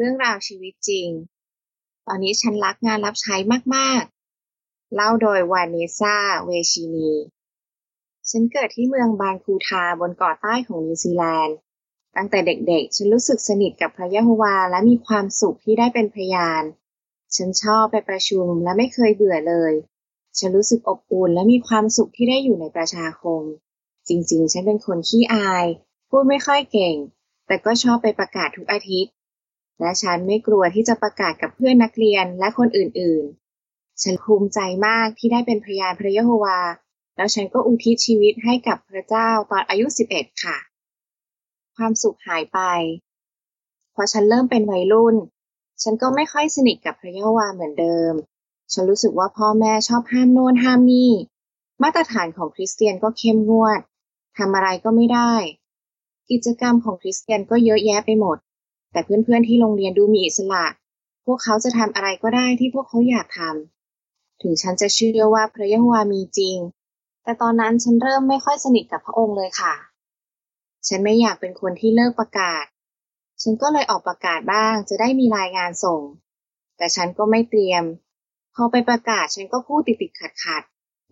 เรื่องราวชีวิตจริง ตอนนี้ฉันรักงานรับใช้มากๆ เล่าโดยวานิซาเวชินี ฉันเกิดที่เมืองบานคูทาบนเกาะใต้ของนิวซีแลนด์ ตั้งแต่เด็กๆ ฉันรู้สึกสนิทกับพระยะโฮวาและมีความสุขที่ได้เป็นพยาน ฉันชอบไปประชุมและไม่เคยเบื่อเลย ฉันรู้สึกอบอุ่นและมีความสุขที่ได้อยู่ในประชาคม จริงๆ ฉันเป็นคนขี้อาย พูดไม่ค่อยเก่ง แต่ก็ชอบไปประกาศทุกอาทิตย์ และฉันไม่กลัวที่จะประกาศกับเพื่อนนักเรียนและคนอื่นๆ ฉันภูมิใจมากที่ได้เป็นพยานพระยะโฮวา แล้วฉันก็อุทิศชีวิตให้กับพระเจ้าตอนอายุ 11 ค่ะ ความสุขหายไป พอฉันเริ่มเป็นวัยรุ่น ฉันก็ไม่ค่อยสนิทกับพระยะโฮวาเหมือนเดิม ฉันรู้สึกว่าพ่อแม่ชอบห้ามโน่นห้ามนี่ มาตรฐานของคริสเตียนก็เข้มงวดทำอะไรก็ไม่ได้ กิจกรรมของคริสเตียนก็เยอะแยะไปหมด แต่เพื่อนๆที่โรงเรียนดูมีอิสระ พวกเขาจะทำอะไรก็ได้ที่พวกเขาอยากทำถึงฉันจะเชื่อว่าพระยะโฮวามีจริง แต่ตอนนั้นฉันเริ่มไม่ค่อยสนิทกับพระองค์เลยค่ะ ฉันไม่อยากเป็นคนที่เลิกประกาศ ฉันก็เลยออกประกาศบ้างจะได้มีรายงานส่ง แต่ฉันก็ไม่เตรียม พอไปประกาศฉันก็พูดติดติดขัดขัด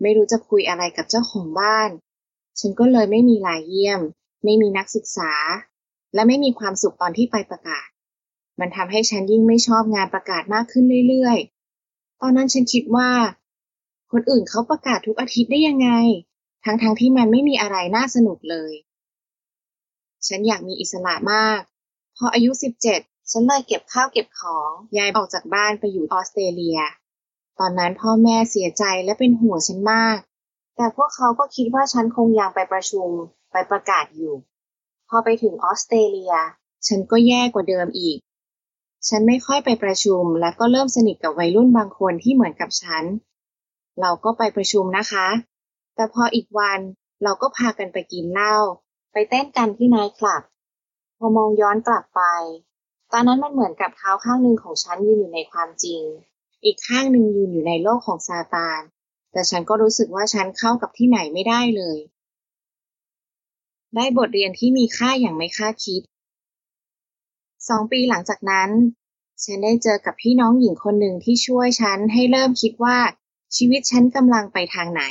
ไม่รู้จะคุยอะไรกับเจ้าของบ้าน ฉันก็เลยไม่มีรายเยี่ยม ไม่มีนักศึกษา และไม่มีความสุขตอนที่ไปประกาศ มันทำให้ฉันยิ่งไม่ชอบงานประกาศมากขึ้นเรื่อยๆ ตอนนั้นฉันคิดว่า คนอื่นเขาประกาศทุกอาทิตย์ได้ยังไง ทั้งๆทที่มันไม่มีอะไรน่าสนุกเลย ฉันอยากมีอิสระมาก พออายุ 17 ฉันเลยเก็บข้าวเก็บของย้ายออกจากบ้านไปอยู่ออสเตรเลีย ตอนนั้นพ่อแม่เสียใจและเป็นห่วงฉันมาก แต่พวกเขาก็คิดว่าฉันคงยังไปประชุมไปประกาศอยู่ พอไปถึงออสเตรเลีย ฉันก็แย่กว่าเดิมอีก ฉันไม่ค่อยไปประชุมและก็เริ่มสนิทกับวัยรุ่นบางคนที่เหมือนกับฉัน เราก็ไปประชุมนะคะ แต่พออีกวันเราก็พากันไปกินเหล้าไปเต้นกันที่นายคลับ พอมองย้อนกลับไป ตอนนั้นมันเหมือนกับเท้าข้างหนึ่งของฉันยืนอยู่ในความจริง อีกข้างหนึ่งยืนอยู่ในโลกของซาตาน แต่ฉันก็รู้สึกว่าฉันเข้ากับที่ไหนไม่ได้เลย ได้บทเรียนที่มีค่าอย่างไม่คาดคิดสองปีหลังจากนั้น ฉันได้เจอกับพี่น้องหญิงคนหนึ่งที่ช่วยฉันให้เริ่มคิดว่าชีวิตฉันกำลังไปทางไหน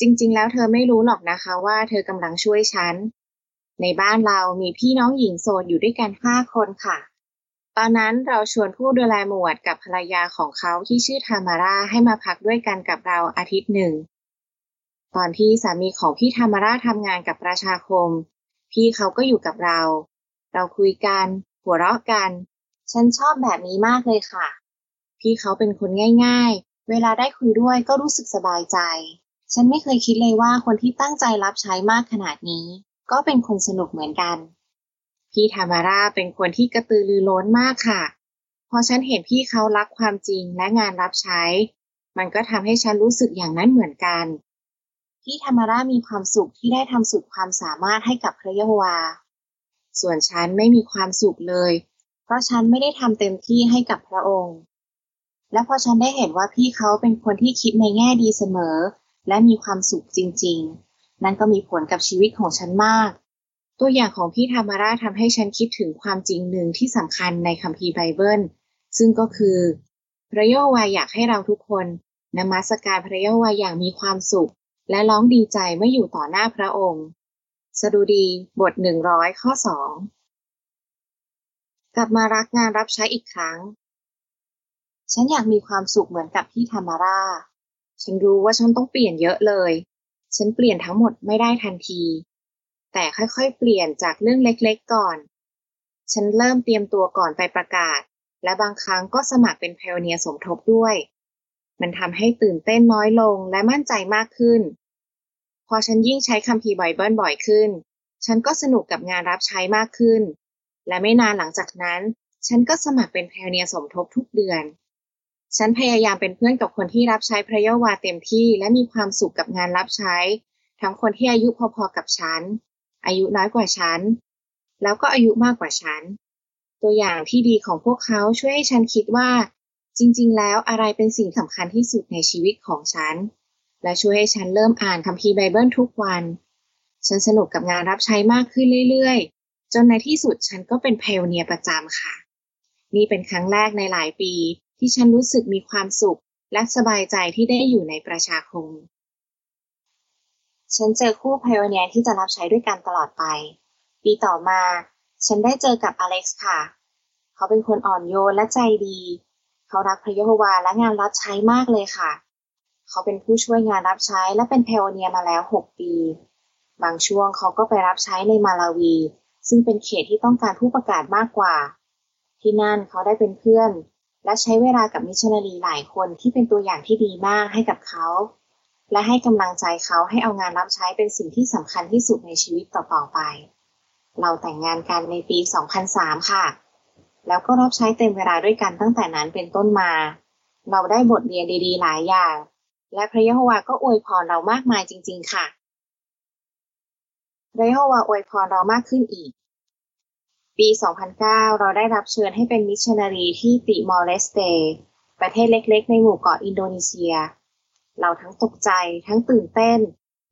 จริง ๆ แล้วเธอไม่รู้หรอกนะคะว่าเธอกำลังช่วยฉัน ในบ้านเรามีพี่น้องหญิงโสดอยู่ด้วยกันห้าคนค่ะ ตอนนั้นเราชวนผู้ดูแลหมวดกับภรรยาของเขาที่ชื่อธามาราให้มาพักด้วยกันกับเราอาทิตย์หนึ่ง ตอนที่สามีของพี่ธรรมราชทำงานกับประชาคม พี่เขาก็อยู่กับเรา เราคุยกัน หัวเราะกัน ฉันชอบแบบนี้มากเลยค่ะ พี่เขาเป็นคนง่าย ๆ เวลาได้คุยด้วยก็รู้สึกสบายใจ ฉันไม่เคยคิดเลยว่าคนที่ตั้งใจรับใช้มากขนาดนี้ ก็เป็นคนสนุกเหมือนกัน พี่ธรรมราเป็นคนที่กระตือรือร้นมากค่ะ พอฉันเห็นพี่เขารักความจริงและงานรับใช้ มันก็ทำให้ฉันรู้สึกอย่างนั้นเหมือนกัน ที่ธรรมรามีความสุขที่ได้ทำสุดความสามารถให้กับพระยะโฮวา ส่วนฉันไม่มีความสุขเลย เพราะฉันไม่ได้ทำเต็มที่ให้กับพระองค์ และพอฉันได้เห็นว่าพี่เขาเป็นคนที่คิดในแง่ดีเสมอ และมีความสุขจริง ๆ นั่นก็มีผลกับชีวิตของฉันมาก ตัวอย่างของพี่ธรรมราทำให้ฉันคิดถึงความจริงหนึ่งที่สำคัญในคัมภีร์ไบเบิล ซึ่งก็คือพระเยโฮวาอยากให้เราทุกคนนมัสการพระเยโฮวาอย่างมีความสุข และร้องดีใจเมื่ออยู่ต่อหน้าพระองค์ สดุดีบทหนึ่งร้อยข้อสองกลับมารักงานรับใช้อีกครั้ง ฉันอยากมีความสุขเหมือนกับที่ธรรมาราฉันรู้ว่าฉันต้องเปลี่ยนเยอะเลย ฉันเปลี่ยนทั้งหมดไม่ได้ทันที แต่ค่อยๆ เปลี่ยนจากเรื่องเล็กๆก่อน ฉันเริ่มเตรียมตัวก่อนไปประกาศ และบางครั้งก็สมัครเป็นเพลเนียสมทบด้วย มันทำให้ตื่นเต้นน้อยลงและมั่นใจมากขึ้น พอฉันยิ่งใช้คัมภีร์ไบเบิลบ่อยขึ้น ฉันก็สนุกกับงานรับใช้มากขึ้น และไม่นานหลังจากนั้น ฉันก็สมัครเป็นไพโอเนียร์สมทบทุกเดือน ฉันพยายามเป็นเพื่อนกับคนที่รับใช้พระยะโฮวาเต็มที่และมีความสุขกับงานรับใช้ ทั้งคนที่อายุพอๆกับฉัน อายุน้อยกว่าฉัน แล้วก็อายุมากกว่าฉัน ตัวอย่างที่ดีของพวกเขาช่วยให้ฉันคิดว่า จริง ๆ แล้วอะไรเป็นสิ่งสำคัญที่สุดในชีวิตของฉัน และช่วยให้ฉันเริ่มอ่านคัมภีร์ไบเบิลทุกวัน ฉันสนุกกับงานรับใช้มากขึ้นเรื่อยๆ จนในที่สุดฉันก็เป็นเพลเนียประจำค่ะ นี่เป็นครั้งแรกในหลายปี ที่ฉันรู้สึกมีความสุข และสบายใจที่ได้อยู่ในประชาคม ฉันเจอคู่พายเนียที่จะรับใช้ด้วยกันตลอดไป ปีต่อมา ฉันได้เจอกับอเล็กซ์ค่ะ เขาเป็นคนอ่อนโยนและใจดี เขารักพระยโฮวาและงานรับใช้มากเลยค่ะ เขาเป็นผู้ช่วยงานรับใช้และเป็นเพายเนียมาแล้ว 6 ปี บางช่วงเขาก็ไปรับใช้ในมาลาวี ซึ่งเป็นเขตที่ต้องการผู้ประกาศมากกว่า ที่นั่นเขาได้เป็นเพื่อน และใช้เวลากับมิชนารีหลายคนที่เป็นตัวอย่างที่ดีมากให้กับเขา และให้กำลังใจเขาให้เอางานรับใช้เป็นสิ่งที่สำคัญที่สุดในชีวิตต่อๆไป เราแต่งงานกันในปี 2003 ค่ะ แล้วก็รับใช้เต็มเวลาด้วยกันตั้งแต่นั้นเป็นต้นมา เราได้บทเรียนดีๆ หลายอย่าง และพระยะโฮวาก็อวยพรเรามากมายจริง ๆ ค่ะพระยะโฮวาอวยพรเรามากขึ้นอีก ปี 2009 เราได้รับเชิญให้เป็นมิชชันนารีที่ติมอร์เลสเตประเทศเล็กๆ ในหมู่เกาะอินโดนีเซีย เราทั้งตกใจทั้งตื่นเต้น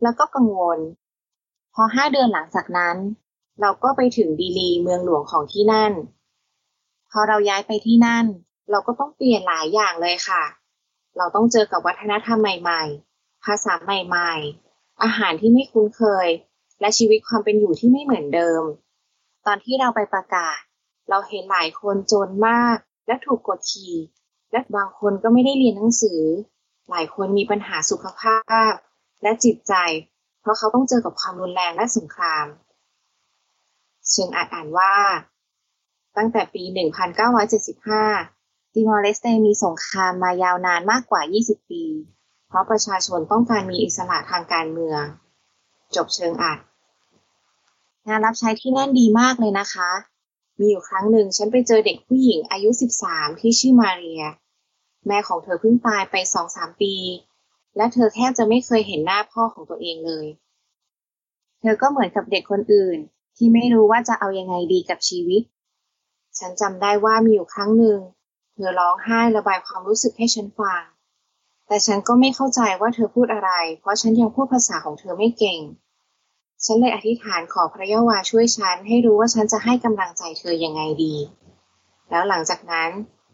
แล้วก็กังวล พอห้าเดือนหลังจากนั้น เราก็ไปถึงดีลีเมืองหลวงของที่นั่น อเราย้ายไปที่นั่น เราก็ต้องเปลี่ยนหลายอย่างเลยค่ะ เราต้องเจอกับวัฒนธรรมใหม่ ๆ ภาษาใหม่ ๆ อาหารที่ไม่คุ้นเคย และชีวิตความเป็นอยู่ที่ไม่เหมือนเดิม ตอนที่เราไปประกาศ เราเห็นหลายคนจนมาก และถูกกดขี่ และบางคนก็ไม่ได้เรียนหนังสือ หลายคนมีปัญหาสุขภาพ และจิตใจ เพราะเขาต้องเจอกับความรุนแรงและสงครามเชิงอาจอ่านว่า ตั้งแต่ปี 1975 ติมอร์เลสเตมีสงครามมายาวนานมากกว่า 20 ปี เพราะประชาชนต้องการมีอิสระทางการเมือง จบเชิงอัด งานรับใช้ที่นั่นดีมากเลยนะคะ มีอยู่ครั้งหนึ่งฉันไปเจอเด็กผู้หญิงอายุ 13 ที่ชื่อมาเรีย แม่ของเธอเพิ่งตายไปสองสามปี และเธอแทบจะไม่เคยเห็นหน้าพ่อของตัวเองเลย เธอก็เหมือนกับเด็กคนอื่นที่ไม่รู้ว่าจะเอายังไงดีกับชีวิต ฉันจำได้ว่ามีอยู่ครั้งหนึ่ง เธอร้องไห้ระบายความรู้สึกให้ฉันฟัง แต่ฉันก็ไม่เข้าใจว่าเธอพูดอะไร เพราะฉันยังพูดภาษาของเธอไม่เก่ง ฉันเลยอธิษฐานขอพระยาวาช่วยฉันให้รู้ว่าฉันจะให้กำลังใจเธอยังไงดี แล้วหลังจากนั้น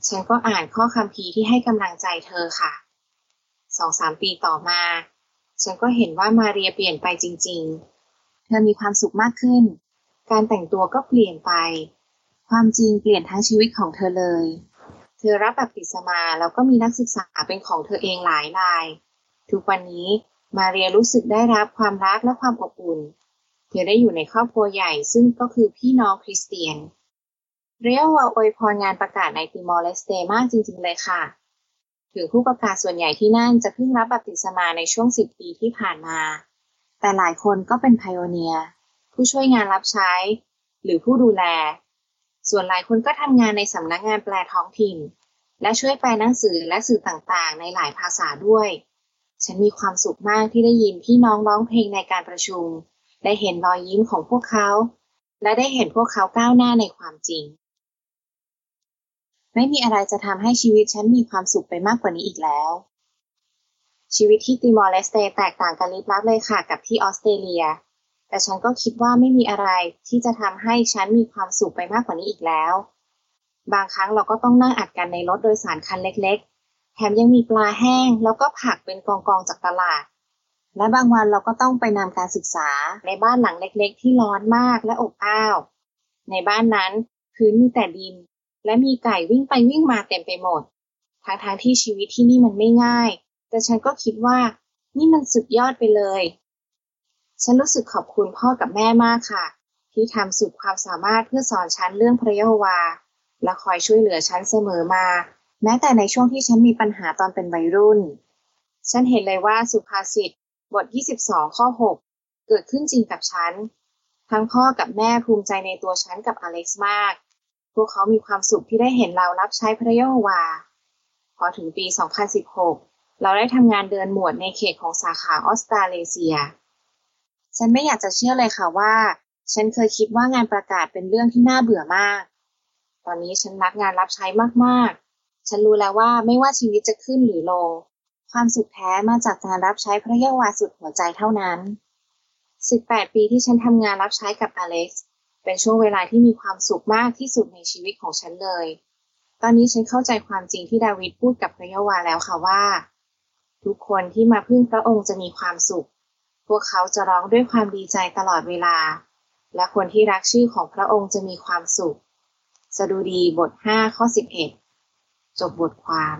ฉันก็อ่านข้อคำพีที่ให้กำลังใจเธอค่ะ สองสามปีต่อมา ฉันก็เห็นว่ามาเรียเปลี่ยนไปจริง ๆ เธอมีความสุขมากขึ้น การแต่งตัวก็เปลี่ยนไป ความจริงเปลี่ยนทั้งชีวิตของเธอเลย เธอรับแบบติสมาแล้วก็มีนักศึกษาเป็นของเธอเองหลายราย ทุกวันนี้มาเรียรู้สึกได้รับความรักและความอบอุ่น เธอได้อยู่ในครอบครัวใหญ่ซึ่งก็คือพี่น้องคริสเตียน เรียกว่าอวยพรงานประกาศในติมอร์เลสเตมากจริงๆเลยค่ะ ถึงผู้ประกาศส่วนใหญ่ที่นั่นจะเพิ่งรับบัพติศมาในช่วงสิบปีที่ผ่านมา แต่หลายคนก็เป็นไพโอเนียผู้ช่วยงานรับใช้ หรือผู้ดูแล ส่วนหลายคนก็ทำงานในสำนักงงานแปลท้องถิ่น และช่วยแปลหนังสือและสื่อต่างๆ ในหลายภาษาด้วย ฉันมีความสุขมากที่ได้ยินพี่น้องร้องเพลงในการประชุม ได้เห็นรอยยิ้มของพวกเขา และได้เห็นพวกเขาก้าวหน้าในความจริง ไม่มีอะไรจะทำให้ชีวิตฉันมีความสุขไปมากกว่านี้อีกแล้ว ชีวิตที่ติมอร์เลสเตแตกต่างกันลิบลับเลยค่ะกับที่ออสเตรเลีย แต่ฉันก็คิดว่าไม่มีอะไรที่จะทำให้ฉันมีความสุขไปมากกว่านี้อีกแล้ว บางครั้งเราก็ต้องนั่งอัดกันในรถโดยสารคันเล็กๆ แถมยังมีปลาแห้ง แล้วก็ผักเป็นกองๆจากตลาด และบางวันเราก็ต้องไปนำการศึกษาในบ้านหลังเล็กๆ ที่ร้อนมากและอบอ้าว ในบ้านนั้นพื้นมีแต่ดิน และมีไก่วิ่งไปวิ่งมาเต็มไปหมด ทั้งๆทที่ชีวิตที่นี่มันไม่ง่าย แต่ฉันก็คิดว่านี่มันสุดยอดไปเลย ฉันรู้สึกขอบคุณพ่อกับแม่มากค่ะ ที่ทำสุดความสามารถเพื่อสอนฉันเรื่องพระเยโฮวา และคอยช่วยเหลือฉันเสมอมา แม้แต่ในช่วงที่ฉันมีปัญหาตอนเป็นวัยรุ่น ฉันเห็นเลยว่าสุภาษิตบท 22 ข้อ 6 เกิดขึ้นจริงกับฉัน ทั้งพ่อกับแม่ภูมิใจในตัวฉันกับอเล็กซ์มาก พวกเขามีความสุขที่ได้เห็นเรารับใช้พระเยโฮวา พอถึงปี 2016 เราได้ทำงานเดินหมวดในเขตของสาขาออสเตรเลเซีย ฉันไม่อยากจะเชื่อเลยค่ะว่า ฉันเคยคิดว่างานประกาศเป็นเรื่องที่น่าเบื่อมาก ตอนนี้ฉันรักงานรับใช้มากๆ ฉันรู้แล้วว่าไม่ว่าชีวิตจะขึ้นหรือลง ความสุขแท้มาจากการรับใช้พระเยาวาสุดหัวใจเท่านั้น 18 ปีที่ฉันทำงานรับใช้กับอเล็กซ์เป็นช่วงเวลาที่มีความสุขมากที่สุดในชีวิตของฉันเลย ตอนนี้ฉันเข้าใจความจริงที่ดาวิดพูดกับพระเยาวาแล้วค่ะว่า ทุกคนที่มาพึ่งพระองค์จะมีความสุข พวกเขาจะร้องด้วยความดีใจตลอดเวลา และคนที่รักชื่อของพระองค์จะมีความสุข สดุดีบท 5 ข้อ 11 จบบทความ